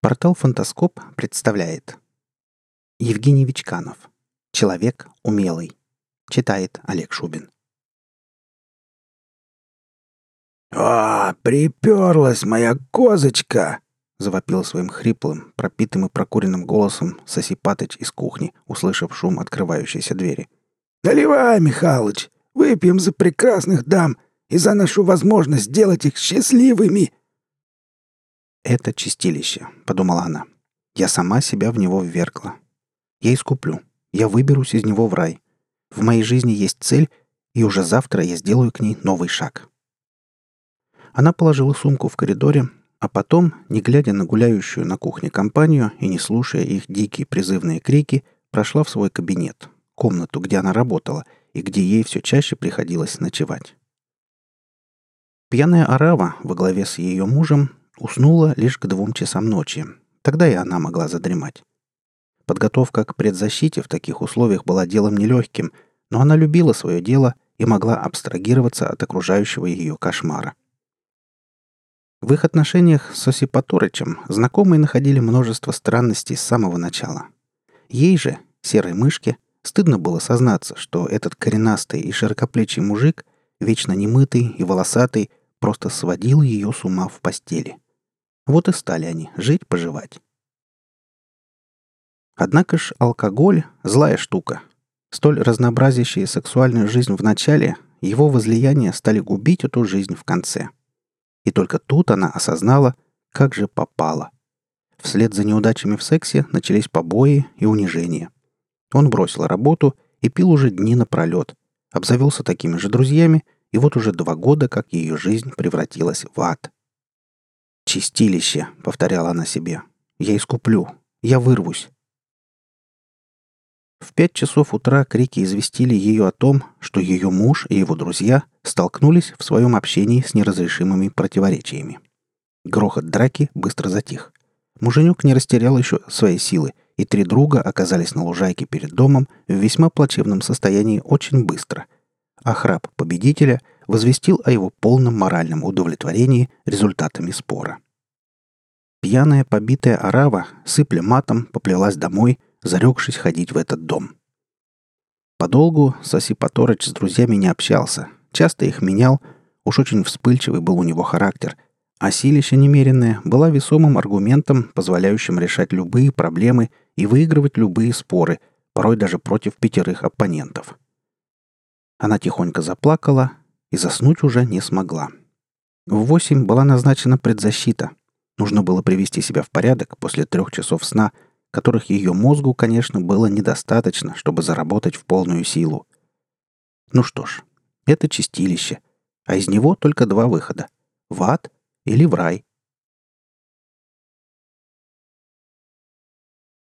Портал «Фантаскоп» представляет Евгений Вичканов «Человек умелый» Читает Олег Шубин «О, приперлась моя козочка!» — завопил своим хриплым, пропитым и прокуренным голосом Сосипатыч из кухни, услышав шум открывающейся двери. «Наливай, Михалыч! Выпьем за прекрасных дам и за нашу возможность сделать их счастливыми!» «Это чистилище», — подумала она. «Я сама себя в него ввергла. Я искуплю. Я выберусь из него в рай. В моей жизни есть цель, и уже завтра я сделаю к ней новый шаг». Она положила сумку в коридоре, а потом, не глядя на гуляющую на кухне компанию и не слушая их дикие призывные крики, прошла в свой кабинет, комнату, где она работала и где ей все чаще приходилось ночевать. Пьяная арава во главе с ее мужем Уснула лишь к двум часам ночи. Тогда и она могла задремать. Подготовка к предзащите в таких условиях была делом нелегким, но она любила свое дело и могла абстрагироваться от окружающего ее кошмара. В их отношениях с Осипаторычем знакомые находили множество странностей с самого начала. Ей же, серой мышке, стыдно было сознаться, что этот коренастый и широкоплечий мужик, вечно немытый и волосатый, просто сводил ее с ума в постели – вот и стали они жить-поживать. Однако ж алкоголь – злая штука. Столь разнообразящая сексуальную жизнь в начале, его возлияния стали губить эту жизнь в конце. И только тут она осознала, как же попала. Вслед за неудачами в сексе начались побои и унижения. Он бросил работу и пил уже дни напролет, обзавелся такими же друзьями, и вот уже два года, как ее жизнь превратилась в ад – «Чистилище», — повторяла она себе. «Я искуплю. Я вырвусь». В пять часов утра крики известили ее о том, что ее муж и его друзья столкнулись в своем общении с неразрешимыми противоречиями. Грохот драки быстро затих. Муженек не растерял еще свои силы, и три друга оказались на лужайке перед домом в весьма плачевном состоянии очень быстро. А храп победителя — возвестил о его полном моральном удовлетворении результатами спора. Пьяная побитая арава, сыпля матом, поплелась домой, зарекшись ходить в этот дом. Подолгу Соси Паторыч с друзьями не общался, часто их менял, уж очень вспыльчивый был у него характер, а силища немеренная была весомым аргументом, позволяющим решать любые проблемы и выигрывать любые споры, порой даже против пятерых оппонентов. Она тихонько заплакала, и заснуть уже не смогла. В восемь была назначена предзащита. Нужно было привести себя в порядок после трех часов сна, которых ее мозгу, конечно, было недостаточно, чтобы заработать в полную силу. Ну что ж, это чистилище, а из него только два выхода — в ад или в рай.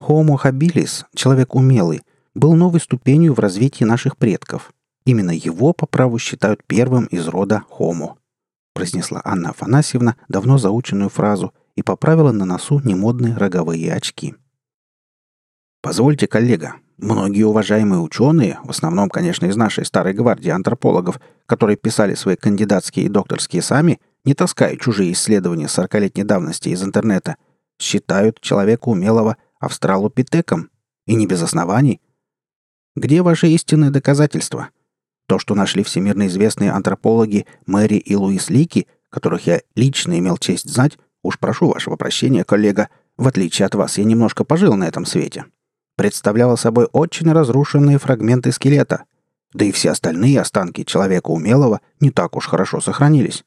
Homo habilis, человек умелый, был новой ступенью в развитии наших предков — Именно его по праву считают первым из рода Homo», произнесла Анна Афанасьевна давно заученную фразу и поправила на носу немодные роговые очки. «Позвольте, коллега, многие уважаемые ученые, в основном, конечно, из нашей старой гвардии антропологов, которые писали свои кандидатские и докторские сами, не таская чужие исследования сорокалетней давности из интернета, считают человека умелого австралопитеком, и не без оснований. Где ваши истинные доказательства? То, что нашли всемирно известные антропологи Мэри и Луис Лики, которых я лично имел честь знать, уж прошу вашего прощения, коллега, в отличие от вас, я немножко пожил на этом свете, представляла собой очень разрушенные фрагменты скелета, да и все остальные останки человека умелого не так уж хорошо сохранились.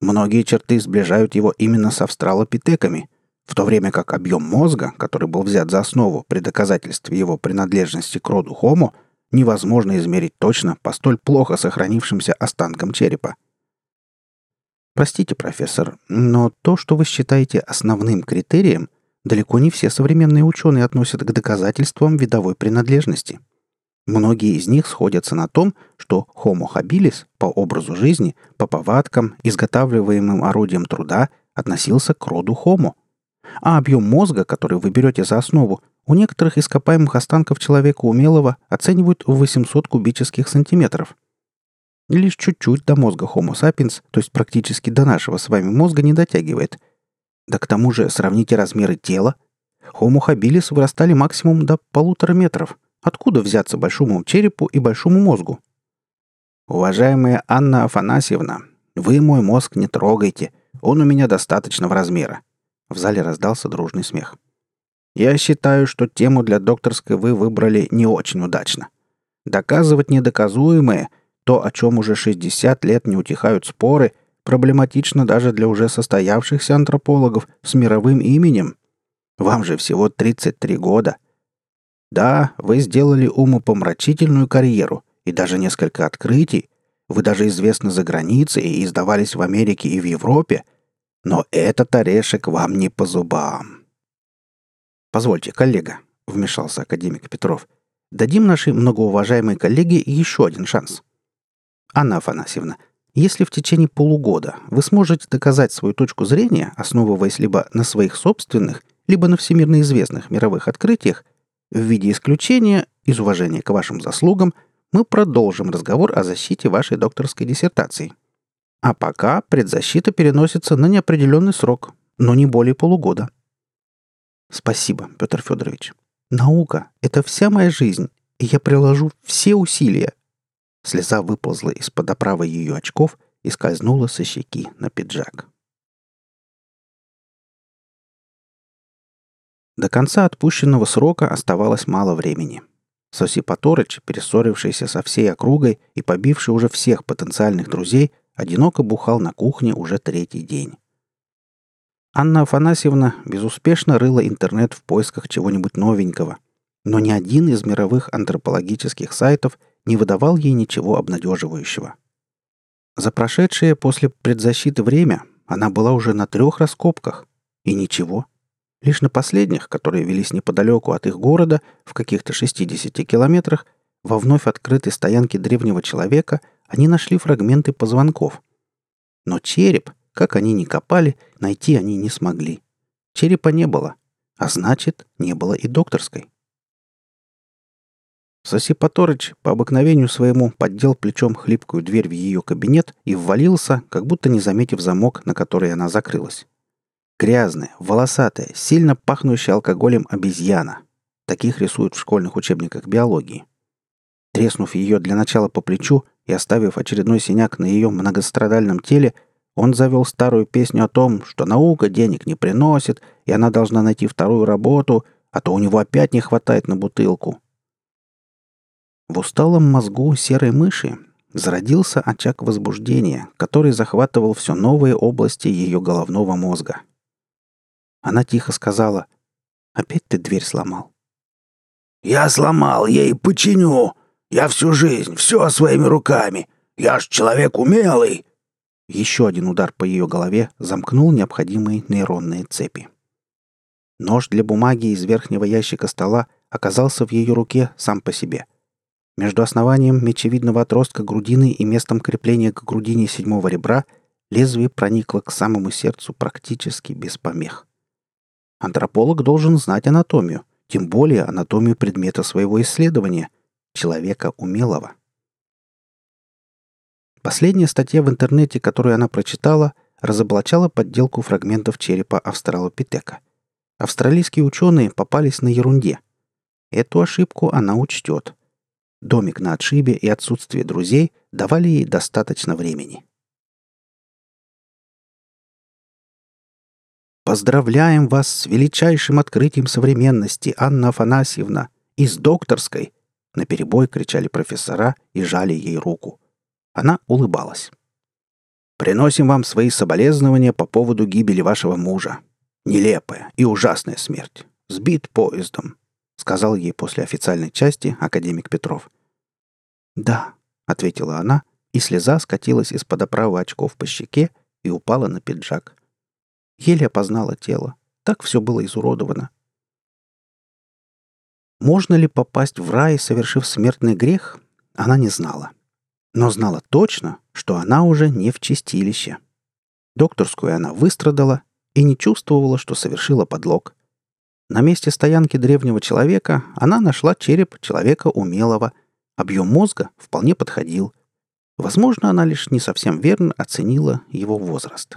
Многие черты сближают его именно с австралопитеками, в то время как объем мозга, который был взят за основу при доказательстве его принадлежности к роду Homo, невозможно измерить точно по столь плохо сохранившимся останкам черепа. Простите, профессор, но то, что вы считаете основным критерием, далеко не все современные ученые относят к доказательствам видовой принадлежности. Многие из них сходятся на том, что Homo habilis по образу жизни, по повадкам, изготавливаемым орудием труда относился к роду Homo. А объем мозга, который вы берете за основу, у некоторых ископаемых останков человека умелого оценивают в 800 кубических сантиметров. Лишь чуть-чуть до мозга Homo sapiens, то есть практически до нашего с вами мозга, не дотягивает. Да к тому же сравните размеры тела. Homo habilis вырастали максимум до полутора метров. Откуда взяться большому черепу и большому мозгу? Уважаемая Анна Афанасьевна, вы мой мозг не трогайте. Он у меня достаточного размера. В зале раздался дружный смех. Я считаю, что тему для докторской вы выбрали не очень удачно. Доказывать недоказуемое, то, о чем уже 60 лет не утихают споры, проблематично даже для уже состоявшихся антропологов с мировым именем. Вам же всего 33 года. Да, вы сделали умопомрачительную карьеру и даже несколько открытий. Вы даже известны за границей и издавались в Америке и в Европе. Но этот орешек вам не по зубам. Позвольте, коллега, вмешался академик Петров. Дадим нашей многоуважаемой коллеге еще один шанс. Анна Афанасьевна, если в течение полугода вы сможете доказать свою точку зрения, основываясь либо на своих собственных, либо на всемирно известных мировых открытиях, в виде исключения, из уважения к вашим заслугам, мы продолжим разговор о защите вашей докторской диссертации. А пока предзащита переносится на неопределенный срок, но не более полугода. Спасибо, Петр Федорович. Наука — это вся моя жизнь, и я приложу все усилия, Слеза выползла из-под оправы ее очков и скользнула со щеки на пиджак. До конца отпущенного срока оставалось мало времени. Соси Паторыч, перессорившийся со всей округой и побивший уже всех потенциальных друзей, одиноко бухал на кухне уже третий день. Анна Афанасьевна безуспешно рыла интернет в поисках чего-нибудь новенького, но ни один из мировых антропологических сайтов не выдавал ей ничего обнадеживающего. За прошедшее после предзащиты время она была уже на трех раскопках. И ничего. Лишь на последних, которые велись неподалеку от их города, в каких-то 60 километрах, во вновь открытой стоянке древнего человека, они нашли фрагменты позвонков. Но череп, как они ни копали, найти они не смогли. Черепа не было, а значит, не было и докторской. Соси Поторыч по обыкновению своему поддел плечом хлипкую дверь в ее кабинет и ввалился, как будто не заметив замок, на который она закрылась. Грязная, волосатая, сильно пахнущая алкоголем обезьяна. Таких рисуют в школьных учебниках биологии. Треснув ее для начала по плечу и оставив очередной синяк на ее многострадальном теле, он завел старую песню о том, что наука денег не приносит, и она должна найти вторую работу, а то у него опять не хватает на бутылку. В усталом мозгу серой мыши зародился очаг возбуждения, который захватывал все новые области ее головного мозга. Она тихо сказала, «Опять ты дверь сломал». «Я сломал, я и починю. Я всю жизнь, все своими руками. Я ж человек умелый». Еще один удар по ее голове замкнул необходимые нейронные цепи. Нож для бумаги из верхнего ящика стола оказался в ее руке сам по себе. Между основанием мечевидного отростка грудины и местом крепления к грудине седьмого ребра лезвие проникло к самому сердцу практически без помех. Антрополог должен знать анатомию, тем более анатомию предмета своего исследования — человека умелого. Последняя статья в интернете, которую она прочитала, разоблачала подделку фрагментов черепа австралопитека. Австралийские ученые попались на ерунде. Эту ошибку она учтет — Домик на отшибе и отсутствие друзей давали ей достаточно времени. «Поздравляем вас с величайшим открытием современности, Анна Афанасьевна! Из докторской!» На перебой кричали профессора и жали ей руку. Она улыбалась. «Приносим вам свои соболезнования по поводу гибели вашего мужа. Нелепая и ужасная смерть. Сбит поездом сказал ей после официальной части академик Петров. «Да», — ответила она, и слеза скатилась из-под оправы очков по щеке и упала на пиджак. Еле опознала тело. Так все было изуродовано. Можно ли попасть в рай, совершив смертный грех, она не знала. Но знала точно, что она уже не в чистилище. Докторскую она выстрадала и не чувствовала, что совершила подлог. На месте стоянки древнего человека она нашла череп человека умелого. Объем мозга вполне подходил. Возможно, она лишь не совсем верно оценила его возраст.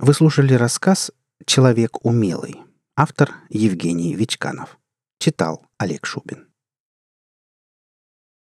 Вы слушали рассказ «Человек умелый». Автор Евгений Вичканов. Читал Олег Шубин.